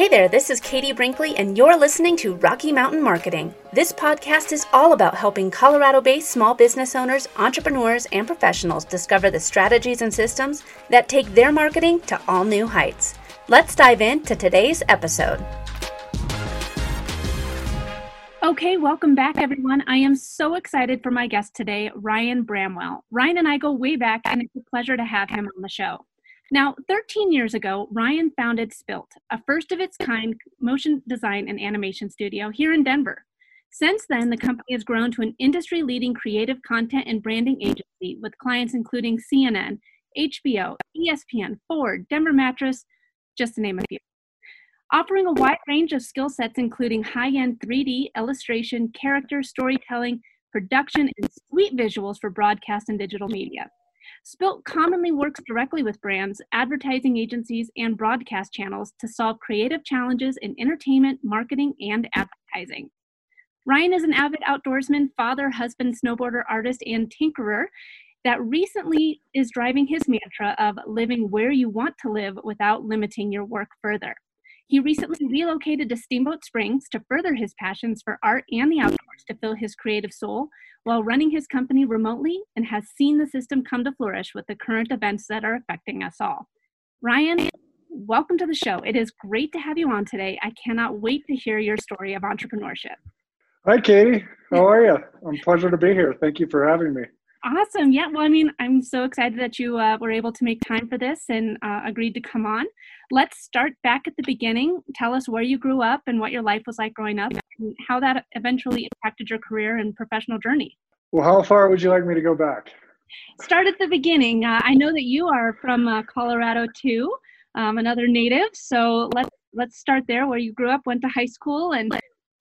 Hey there, this is Katie Brinkley, and you're listening to Rocky Mountain Marketing. This podcast is all about helping Colorado based small business owners, entrepreneurs, and professionals discover the strategies and systems that take their marketing to all new heights. Let's dive into today's episode. Okay, welcome back, everyone. I am so excited for my guest today, Ryan Bramwell. Ryan and I go way back, and it's a pleasure to have him on the show. Now, 13 years ago, Ryan founded Spillt, a first of its kind motion design and animation studio here in Denver. Since then, the company has grown to an industry leading creative content and branding agency with clients including CNN, HBO, ESPN, Ford, Denver Mattress, just to name a few. Offering a wide range of skill sets, including high end 3D, illustration, character, storytelling, production, and sweet visuals for broadcast and digital media. Spillt commonly works directly with brands, advertising agencies, and broadcast channels to solve creative challenges in entertainment, marketing, and advertising. Ryan is an avid outdoorsman, father, husband, snowboarder, artist, and tinkerer that recently is driving his mantra of living where you want to live without limiting your work further. He recently relocated to Steamboat Springs to further his passions for art and the outdoors to fill his creative soul while running his company remotely and has seen the system come to flourish with the current events that are affecting us all. Ryan, welcome to the show. It is great to have you on today. I cannot wait to hear your story of entrepreneurship. Hi, Katie. How are you? I'm pleasure to be here. Thank you for having me. Awesome. Yeah. Well, I mean, I'm so excited that you uh, were able to make time for this and uh, agreed to come on. Let's start back at the beginning. Tell us where you grew up and what your life was like growing up and how that eventually impacted your career and professional journey. Well, how far would you like me to go back? Start at the beginning. Uh, I know that you are from uh, Colorado too, um, another native. So let's let's start there, where you grew up, went to high school, and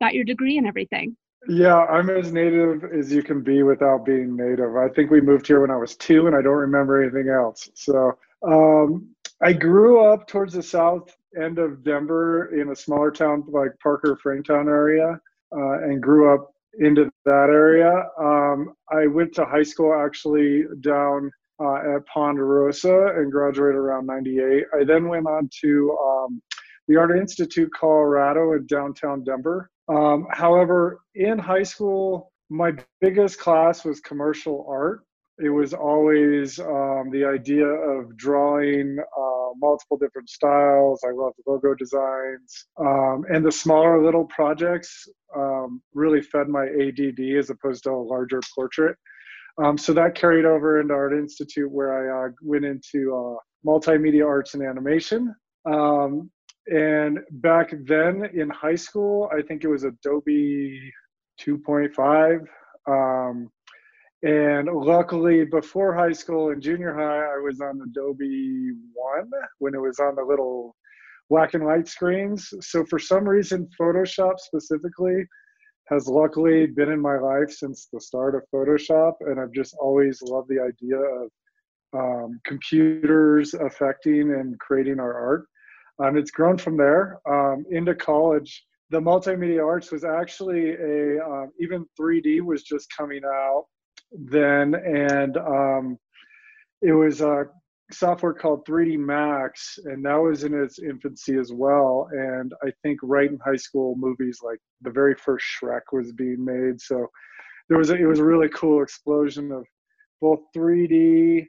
got your degree and everything. Yeah, I'm as native as you can be without being native. I think we moved here when I was two, and I don't remember anything else. So um, I grew up towards the south end of Denver in a smaller town like Parker, Franktown area, uh, and grew up into that area. Um, I went to high school actually down uh, at Ponderosa and graduated around 98. I then went on to um, the Art Institute Colorado in downtown Denver um, however, in high school, my biggest class was commercial art. It was always um, the idea of drawing uh, multiple different styles. I loved logo designs. Um, and the smaller little projects um, really fed my ADD as opposed to a larger portrait. Um, so that carried over into Art Institute, where I uh, went into uh, multimedia arts and animation. Um, and back then in high school, I think it was Adobe 2.5. Um, and luckily, before high school and junior high, I was on Adobe 1 when it was on the little black and white screens. So, for some reason, Photoshop specifically has luckily been in my life since the start of Photoshop. And I've just always loved the idea of um, computers affecting and creating our art. Um, it's grown from there um, into college. The multimedia arts was actually a um, even 3D was just coming out then, and um, it was a software called 3D Max, and that was in its infancy as well. And I think right in high school, movies like the very first Shrek was being made, so there was a, it was a really cool explosion of both 3D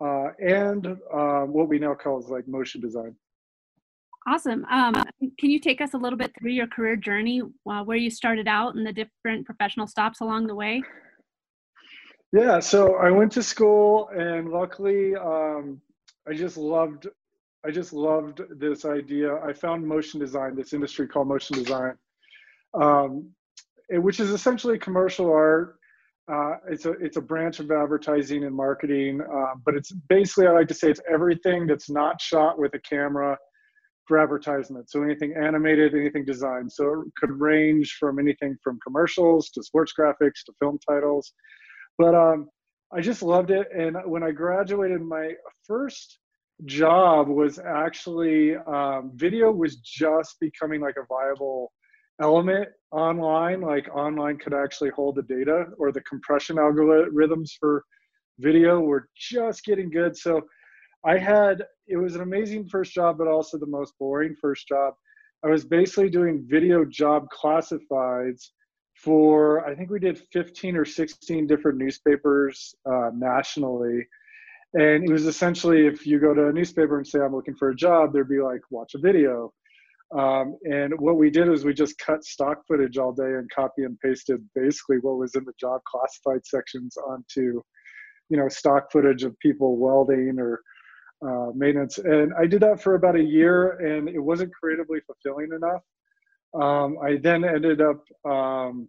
uh, and uh, what we now call is like motion design. Awesome. Um, can you take us a little bit through your career journey, uh, where you started out and the different professional stops along the way? Yeah, so I went to school, and luckily, um, I just loved, I just loved this idea. I found motion design, this industry called motion design, um, which is essentially commercial art. Uh, it's a it's a branch of advertising and marketing, uh, but it's basically I like to say it's everything that's not shot with a camera for advertisement. So anything animated, anything designed. So it could range from anything from commercials to sports graphics to film titles. But um, I just loved it. And when I graduated, my first job was actually um, video was just becoming like a viable element online. Like online could actually hold the data or the compression algorithms for video were just getting good. So I had it was an amazing first job, but also the most boring first job. I was basically doing video job classifieds for I think we did 15 or 16 different newspapers uh, nationally. And it was essentially if you go to a newspaper and say, I'm looking for a job, there'd be like, watch a video. Um, and what we did is we just cut stock footage all day and copy and pasted basically what was in the job classified sections onto, you know, stock footage of people welding or uh, maintenance. And I did that for about a year and it wasn't creatively fulfilling enough. Um, I then ended up, um,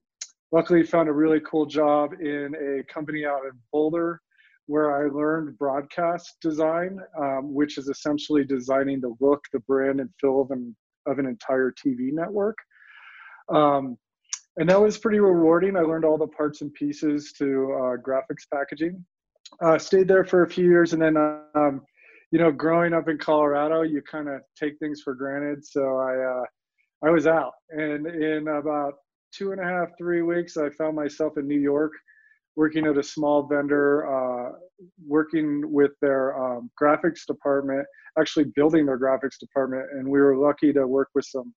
luckily, found a really cool job in a company out in Boulder where I learned broadcast design, um, which is essentially designing the look, the brand, and feel of an, of an entire TV network. Um, and that was pretty rewarding. I learned all the parts and pieces to uh, graphics packaging. Uh, stayed there for a few years, and then, um, you know, growing up in Colorado, you kind of take things for granted. So I uh, I was out. And in about two and a half, three weeks, I found myself in New York working at a small vendor, uh, working with their um, graphics department, actually building their graphics department. And we were lucky to work with some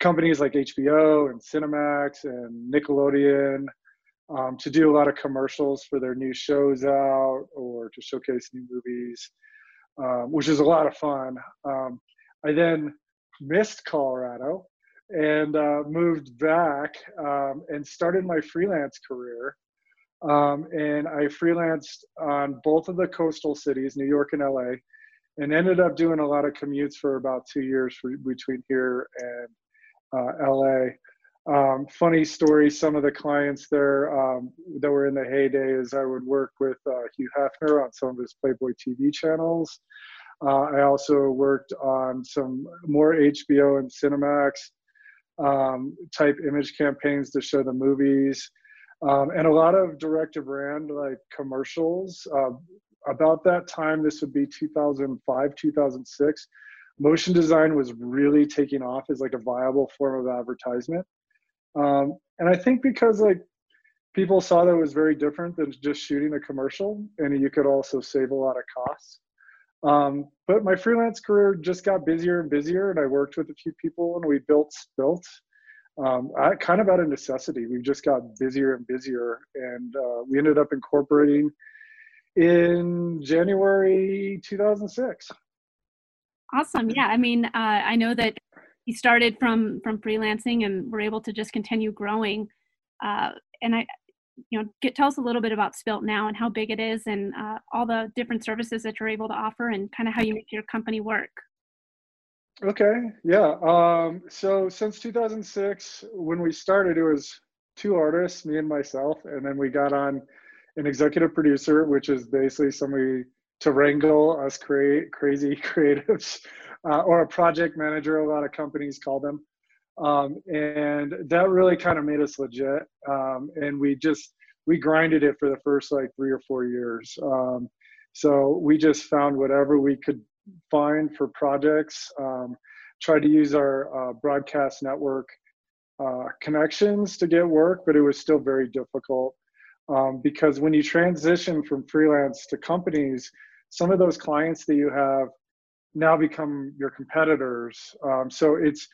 companies like HBO and Cinemax and Nickelodeon um, to do a lot of commercials for their new shows out or to showcase new movies, um, which is a lot of fun. Um, I then missed Colorado and uh, moved back um, and started my freelance career. Um, and I freelanced on both of the coastal cities, New York and LA, and ended up doing a lot of commutes for about two years for, between here and uh, LA. Um, funny story some of the clients there um, that were in the heyday is I would work with uh, Hugh Hefner on some of his Playboy TV channels. Uh, I also worked on some more HBO and Cinemax um, type image campaigns to show the movies, um, and a lot of direct to brand like commercials. Uh, about that time, this would be 2005, 2006. Motion design was really taking off as like a viable form of advertisement, um, and I think because like people saw that it was very different than just shooting a commercial, and you could also save a lot of costs. Um, but my freelance career just got busier and busier, and I worked with a few people, and we built Spillt. Um, I, kind of out of necessity. We just got busier and busier, and uh, we ended up incorporating in January 2006. Awesome. Yeah, I mean, uh, I know that you started from from freelancing and were able to just continue growing. Uh, and I, you know, get, tell us a little bit about Spillt now and how big it is and uh, all the different services that you're able to offer and kind of how you make your company work. Okay, yeah. Um, so since 2006, when we started, it was two artists, me and myself, and then we got on an executive producer, which is basically somebody to wrangle us create crazy creatives, uh, or a project manager. A lot of companies call them. Um, and that really kind of made us legit. Um, and we just we grinded it for the first like three or four years. Um, so we just found whatever we could find for projects. Um, tried to use our uh, broadcast network uh, connections to get work, but it was still very difficult um, because when you transition from freelance to companies, some of those clients that you have now become your competitors. Um, so it's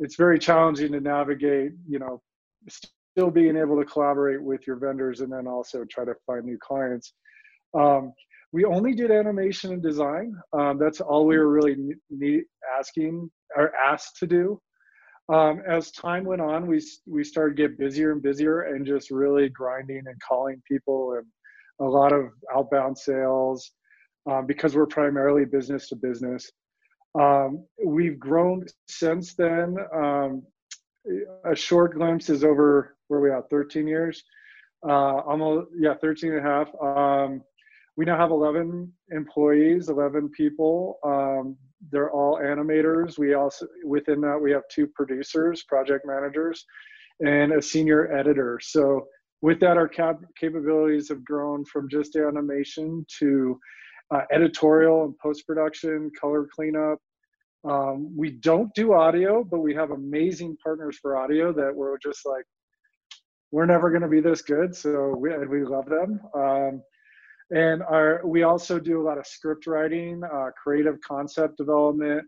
it's very challenging to navigate, you know, still being able to collaborate with your vendors and then also try to find new clients. Um, we only did animation and design. Um, that's all we were really need, asking or asked to do. Um, as time went on, we we started to get busier and busier and just really grinding and calling people and a lot of outbound sales um, because we're primarily business to business. Um, we've grown since then. Um, a short glimpse is over where we at 13 years, uh, almost yeah, 13 and a half. Um, we now have 11 employees, 11 people. Um, they're all animators. We also within that we have two producers, project managers, and a senior editor. So with that, our cap- capabilities have grown from just animation to uh, editorial and post production, color cleanup. Um, we don't do audio, but we have amazing partners for audio that we're just like, we're never going to be this good. So we, and we love them. Um, and our, we also do a lot of script writing, uh, creative concept development.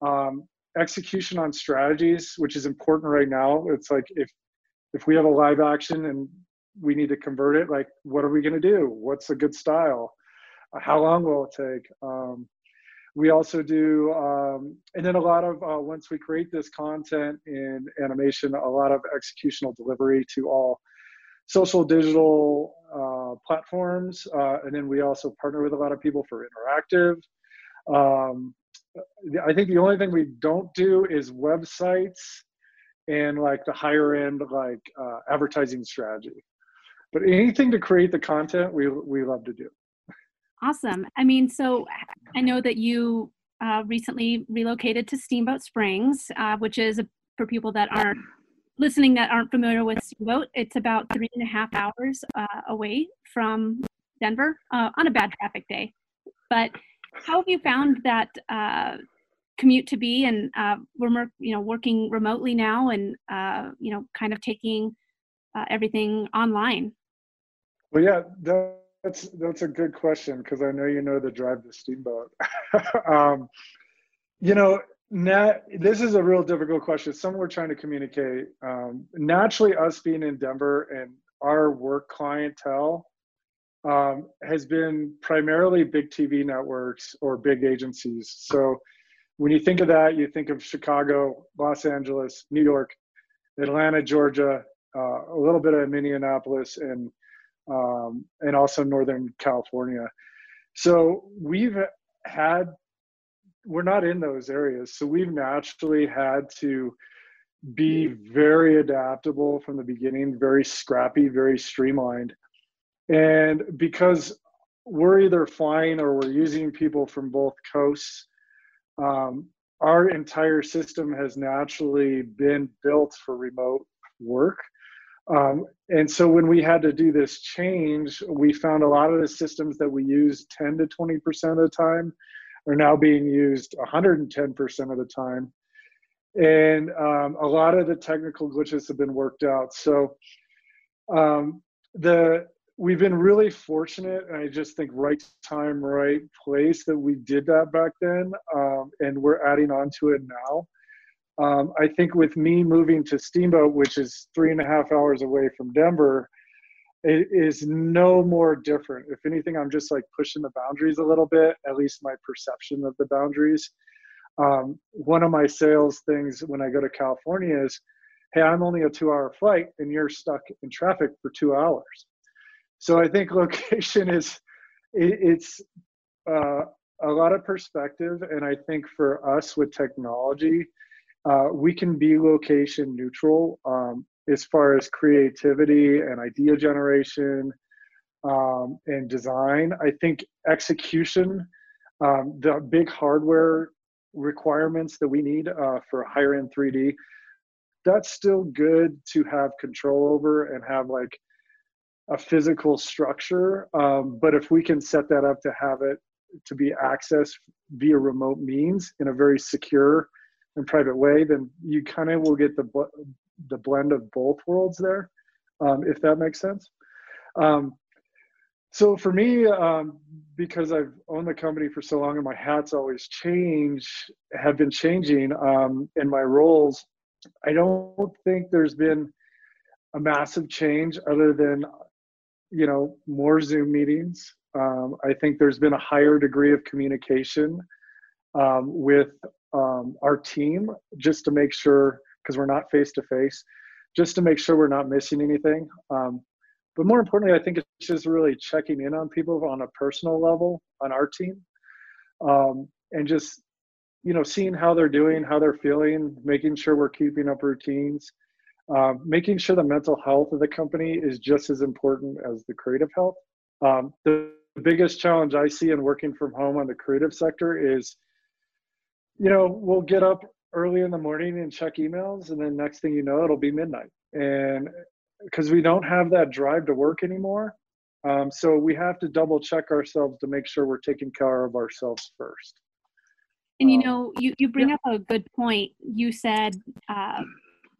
Um, execution on strategies, which is important right now. It's like if if we have a live action and we need to convert it, like what are we going to do? What's a good style? How long will it take? Um, we also do, um, and then a lot of uh, once we create this content in animation, a lot of executional delivery to all social digital uh, platforms, uh, and then we also partner with a lot of people for interactive. Um, I think the only thing we don't do is websites and like the higher end like uh, advertising strategy. But anything to create the content, we we love to do. Awesome. I mean, so I know that you uh, recently relocated to Steamboat Springs, uh, which is for people that aren't listening that aren't familiar with Steamboat. It's about three and a half hours uh, away from Denver uh, on a bad traffic day. But how have you found that uh, commute to be? And uh, we're you know working remotely now, and you know kind of taking everything online. Well, yeah. That's that's a good question because I know you know the drive the Steamboat. um, you know, nat- this is a real difficult question. Something we're trying to communicate. Um, naturally, us being in Denver and our work clientele um, has been primarily big TV networks or big agencies. So when you think of that, you think of Chicago, Los Angeles, New York, Atlanta, Georgia, uh, a little bit of Minneapolis, and um, and also Northern California. So we've had, we're not in those areas. So we've naturally had to be very adaptable from the beginning, very scrappy, very streamlined. And because we're either flying or we're using people from both coasts, um, our entire system has naturally been built for remote work. Um, and so when we had to do this change, we found a lot of the systems that we use 10 to 20% of the time are now being used 110% of the time. And um, a lot of the technical glitches have been worked out. So um, the we've been really fortunate, and I just think right time, right place that we did that back then, um, and we're adding on to it now. Um, I think with me moving to Steamboat, which is three and a half hours away from Denver, it is no more different. If anything, I'm just like pushing the boundaries a little bit, at least my perception of the boundaries. Um, one of my sales things when I go to California is, hey, I'm only a two hour flight and you're stuck in traffic for two hours. So I think location is, it, it's uh, a lot of perspective. And I think for us with technology, uh, we can be location neutral um, as far as creativity and idea generation um, and design. I think execution, um, the big hardware requirements that we need uh, for higher end 3D, that's still good to have control over and have like a physical structure. Um, but if we can set that up to have it to be accessed via remote means in a very secure and private way, then you kind of will get the the blend of both worlds there, um, if that makes sense. Um, so for me, um, because I've owned the company for so long and my hats always change, have been changing um, in my roles, I don't think there's been a massive change other than, you know, more Zoom meetings. Um, I think there's been a higher degree of communication um, with um, our team just to make sure, because we're not face to face, just to make sure we're not missing anything. Um, but more importantly, I think it's just really checking in on people on a personal level on our team, um, and just you know seeing how they're doing, how they're feeling, making sure we're keeping up routines, um, making sure the mental health of the company is just as important as the creative health. Um, the biggest challenge I see in working from home on the creative sector is you know, we'll get up early in the morning and check emails, and then next thing you know, it'll be midnight. And because we don't have that drive to work anymore, um, so we have to double check ourselves to make sure we're taking care of ourselves first. And you um, know, you, you bring yeah. up a good point. You said uh,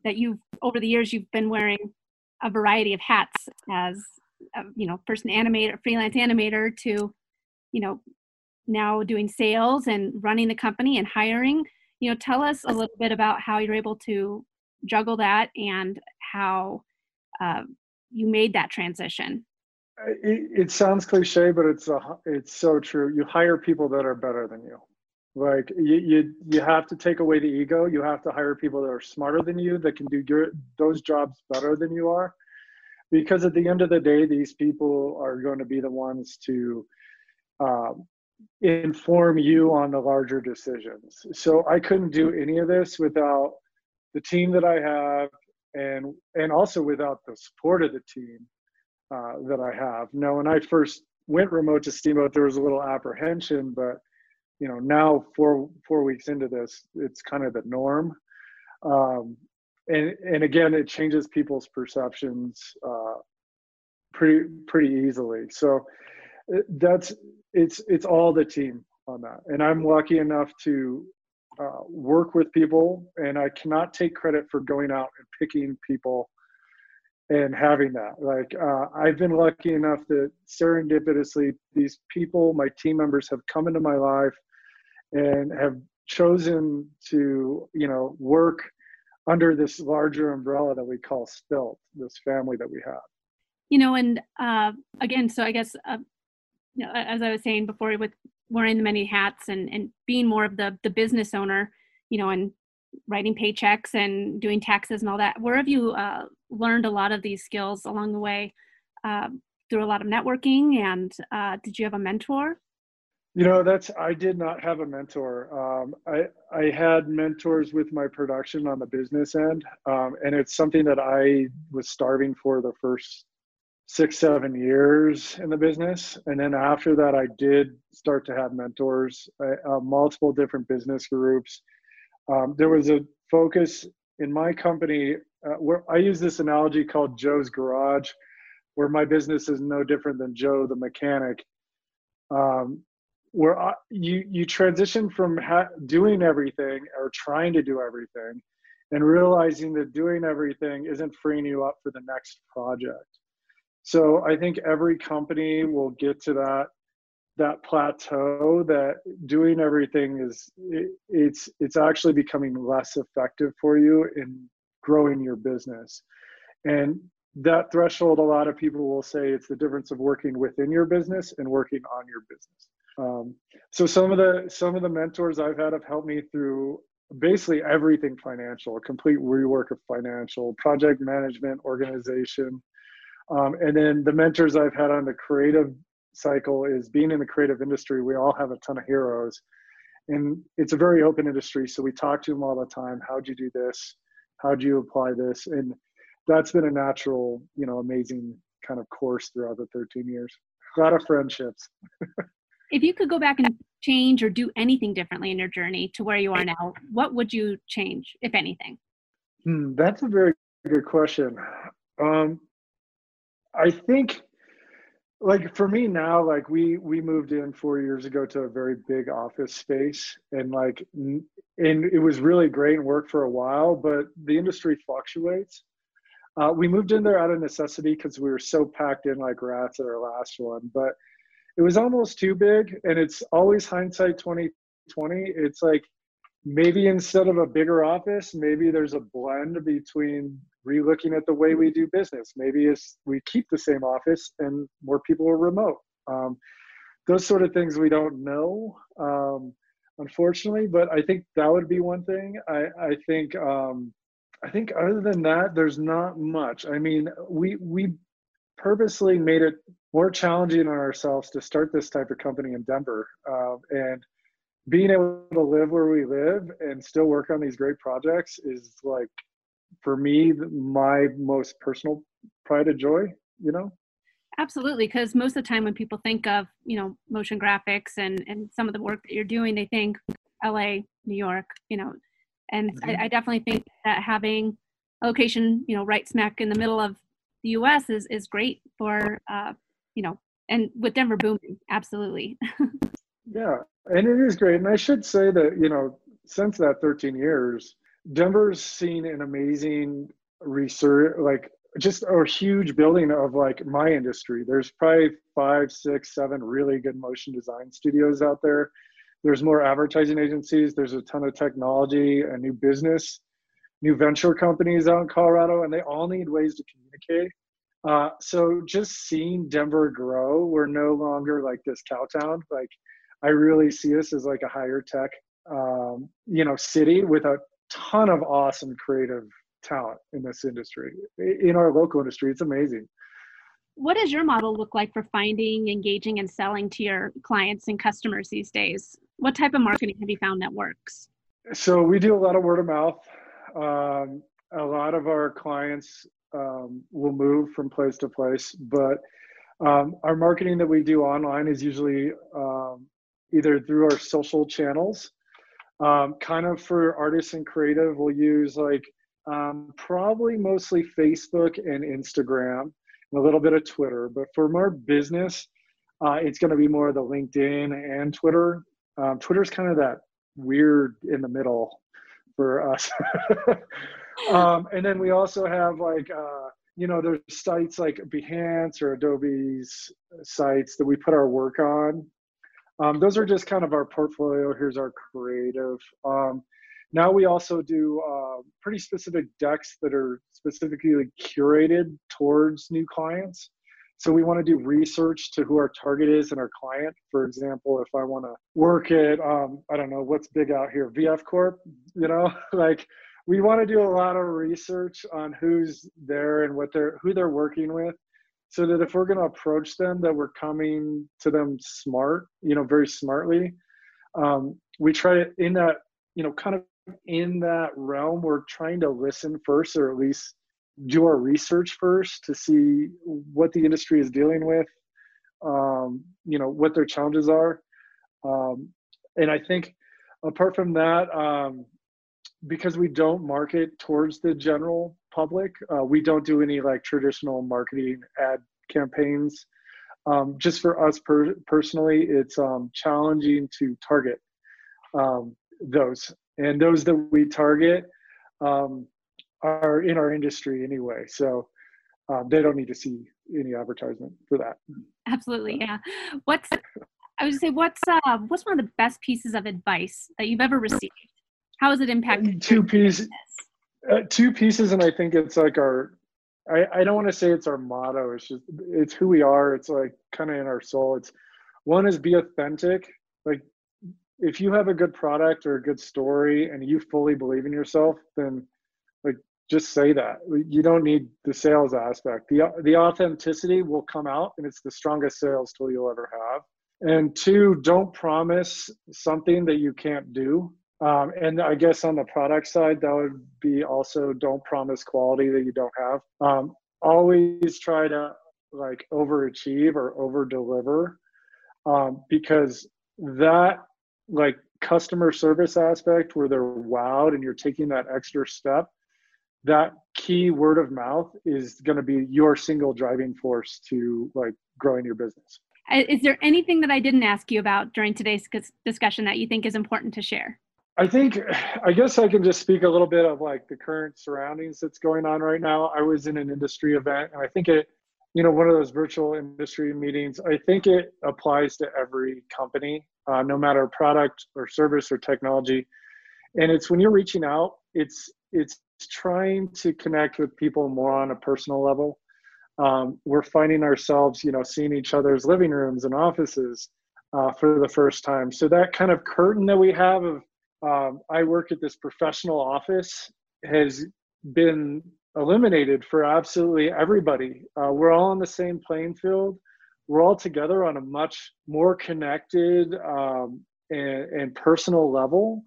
that you've over the years you've been wearing a variety of hats as a, you know person animator, freelance animator to you know now doing sales and running the company and hiring you know, tell us a little bit about how you're able to juggle that and how uh, you made that transition. It, it, sounds cliche, but it's a, it's so true. You hire people that are better than you. Like you, you, you have to take away the ego. You have to hire people that are smarter than you, that can do your, those jobs better than you are. Because at the end of the day, these people are going to be the ones to um, inform you on the larger decisions. So I couldn't do any of this without the team that I have and and also without the support of the team uh, that I have. Now, when I first went remote to Steamboat, there was a little apprehension, but you know now four four weeks into this, it's kind of the norm. Um, and and again, it changes people's perceptions uh, pretty pretty easily. So uh, that's it's it's all the team on that, and I'm lucky enough to uh, work with people, and I cannot take credit for going out and picking people and having that. Like uh, I've been lucky enough that serendipitously these people, my team members, have come into my life and have chosen to you know work under this larger umbrella that we call Spillt, this family that we have. You know, and uh, again, so I guess uh, as I was saying before, with wearing the many hats and and being more of the the business owner, you know, and writing paychecks and doing taxes and all that. Where have you uh, learned a lot of these skills along the way? Uh, through a lot of networking, and uh, did you have a mentor? You know, that's I did not have a mentor. Um, I I had mentors with my production on the business end, um, and it's something that I was starving for the first six seven years in the business. And then after that i did start to have mentors uh, multiple different business groups. Um, there was a focus in my company uh, where i use this analogy called joe's garage where my business is no different than joe the mechanic. Um, where I, you you transition from ha- doing everything or trying to do everything and realizing that doing everything isn't freeing you up for the next project so I think every company will get to that that plateau that doing everything is it, it's it's actually becoming less effective for you in growing your business. And that threshold a lot of people will say it's the difference of working within your business and working on your business. Um, so some of the some of the mentors I've had have helped me through basically everything financial, a complete rework of financial, project management, organization, um, and then the mentors I've had on the creative cycle is being in the creative industry, we all have a ton of heroes. And it's a very open industry. So we talk to them all the time. How'd you do this? How'd you apply this? And that's been a natural, you know, amazing kind of course throughout the 13 years. A lot of friendships. if you could go back and change or do anything differently in your journey to where you are now, what would you change, if anything? Hmm, that's a very good question. Um, I think like for me now like we we moved in four years ago to a very big office space and like and it was really great and worked for a while but the industry fluctuates. Uh, we moved in there out of necessity because we were so packed in like rats at our last one but it was almost too big and it's always hindsight 2020 it's like maybe instead of a bigger office maybe there's a blend between relooking at the way we do business. Maybe it's we keep the same office and more people are remote. Um, those sort of things we don't know, um, unfortunately. But I think that would be one thing. I, I think um, I think other than that, there's not much. I mean, we we purposely made it more challenging on ourselves to start this type of company in Denver, uh, and being able to live where we live and still work on these great projects is like for me my most personal pride of joy you know? Absolutely because most of the time when people think of you know motion graphics and and some of the work that you're doing they think la new york you know? And mm-hmm. I, I, definitely think that having a location you know right smack in the middle of the us is is great for uh you know and with denver booming absolutely. Yeah and it is great and i should say that you know since that 13 years Denver's seen an amazing research, like just a huge building of like my industry. There's probably five, six, seven really good motion design studios out there there's more advertising agencies. There's a ton of technology and new business, new venture companies out in Colorado, and they all need ways to communicate. Uh, so just seeing Denver grow, we're no longer like this cow town. Like I really see us as like a higher tech, um, you know, city with a ton of awesome creative talent in this industry. In our local industry, it's amazing. What does your model look like for finding, engaging, and selling to your clients and customers these days? What type of marketing have you found that works? So we do a lot of word of mouth. Um, a lot of our clients um, will move from place to place, but um, our marketing that we do online is usually um, either through our social channels. Um, kind of for artists and creative, we'll use like um, probably mostly Facebook and Instagram, and a little bit of Twitter. But for more business, uh, it's going to be more the LinkedIn and Twitter. Um, Twitter's kind of that weird in the middle for us. um, and then we also have like, uh, you know, there's sites like Behance or Adobe's sites that we put our work on. Um, those are just kind of our portfolio. Here's our creative. Um, now we also do uh, pretty specific decks that are specifically curated towards new clients. So we want to do research to who our target is and our client. For example, if I want to work at, um, I don't know, what's big out here, VF Corp, you know, like we want to do a lot of research on who's there and what they're, who they're working with so that if we're going to approach them, that we're coming to them smart, you know, very smartly. Um, we try in that, you know, kind of in that realm, we're trying to listen first, or at least do our research first to see what the industry is dealing with, um, you know, what their challenges are. Um, and I think apart from that, um, because we don't market towards the general public, uh, we don't do any like traditional marketing ad campaigns. Um, just for us per- personally, it's um, challenging to target um, those. And those that we target, um, are in our industry anyway. So um, they don't need to see any advertisement for that. Absolutely, yeah. What's I would say what's uh, what's one of the best pieces of advice that you've ever received? How has it impacted two pieces? Uh, two pieces, and I think it's like our. I, I don't want to say it's our motto. It's just it's who we are. It's like kind of in our soul. It's one is be authentic. Like if you have a good product or a good story and you fully believe in yourself, then like just say that you don't need the sales aspect the the authenticity will come out and it's the strongest sales tool you'll ever have and two don't promise something that you can't do um, and i guess on the product side that would be also don't promise quality that you don't have um, always try to like overachieve or over deliver um, because that like customer service aspect where they're wowed and you're taking that extra step that key word of mouth is going to be your single driving force to like growing your business. Is there anything that I didn't ask you about during today's discussion that you think is important to share? I think, I guess I can just speak a little bit of like the current surroundings that's going on right now. I was in an industry event and I think it, you know, one of those virtual industry meetings, I think it applies to every company, uh, no matter product or service or technology. And it's when you're reaching out, it's, it's trying to connect with people more on a personal level. Um, we're finding ourselves, you know, seeing each other's living rooms and offices uh, for the first time. So that kind of curtain that we have of um, I work at this professional office has been eliminated for absolutely everybody. Uh, we're all on the same playing field. We're all together on a much more connected um, and, and personal level.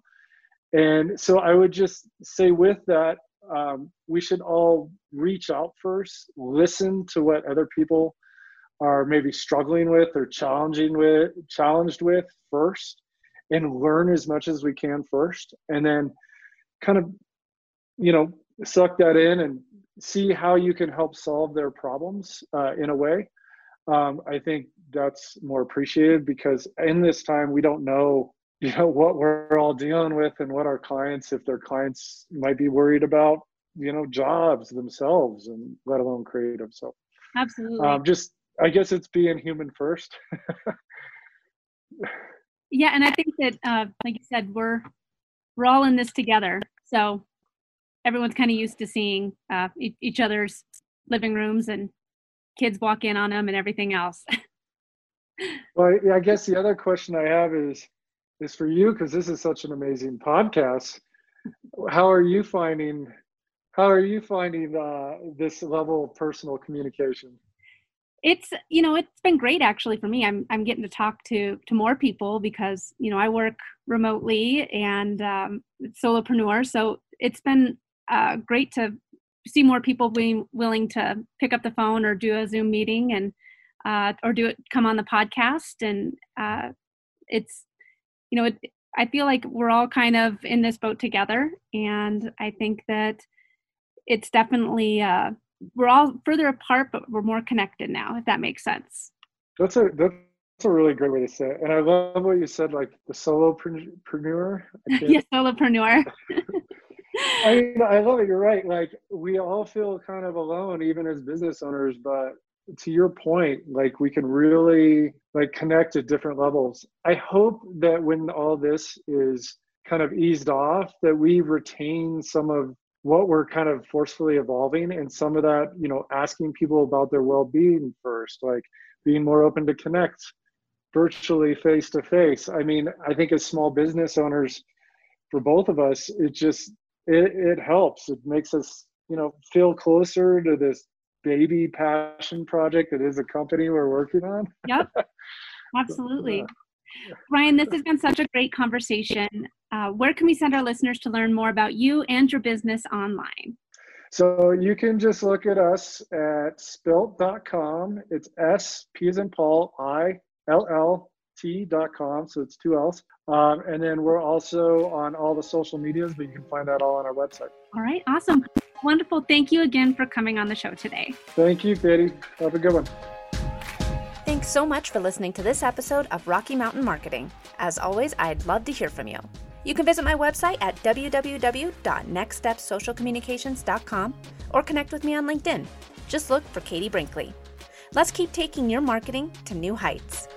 And so I would just say with that, um, we should all reach out first, listen to what other people are maybe struggling with or challenging with, challenged with first, and learn as much as we can first, and then kind of, you know, suck that in and see how you can help solve their problems uh, in a way. Um, I think that's more appreciated because in this time we don't know you know what we're all dealing with and what our clients if their clients might be worried about you know jobs themselves and let alone creative. So absolutely. um, just i guess it's being human first Yeah, and I think that, uh, like you said, we're we're all in this together. So everyone's kind of used to seeing uh, e- each other's living rooms and kids walk in on them and everything else. well, I guess the other question I have is is for you because this is such an amazing podcast. How are you finding how are you finding uh, this level of personal communication? It's you know it's been great actually for me. I'm I'm getting to talk to to more people because you know I work remotely and um, solopreneur, so it's been uh, great to see more people being willing to pick up the phone or do a Zoom meeting and uh, or do it come on the podcast. And uh, it's you know it, I feel like we're all kind of in this boat together. And I think that it's definitely uh, we're all further apart but we're more connected now if that makes sense. That's a that's a really great way to say it and I love what you said like the solopreneur. yes, solopreneur. I mean, I love it. You're right. Like we all feel kind of alone, even as business owners. But to your point, like we can really like connect at different levels. I hope that when all this is kind of eased off, that we retain some of what we're kind of forcefully evolving and some of that, you know, asking people about their well-being first, like being more open to connect virtually face to face. I mean, I think as small business owners, for both of us, it just it, it helps. It makes us, you know, feel closer to this baby passion project that is a company we're working on. Yep, absolutely. Ryan, this has been such a great conversation. Uh, where can we send our listeners to learn more about you and your business online? So you can just look at us at spillt.com. It's S, P as in Paul, I, L, L, T.com. So it's two L's. Um, and then we're also on all the social medias, but you can find that all on our website. All right, awesome. Wonderful. Thank you again for coming on the show today. Thank you, Katie. Have a good one. Thanks so much for listening to this episode of Rocky Mountain Marketing. As always, I'd love to hear from you. You can visit my website at www.nextstepsocialcommunications.com or connect with me on LinkedIn. Just look for Katie Brinkley. Let's keep taking your marketing to new heights.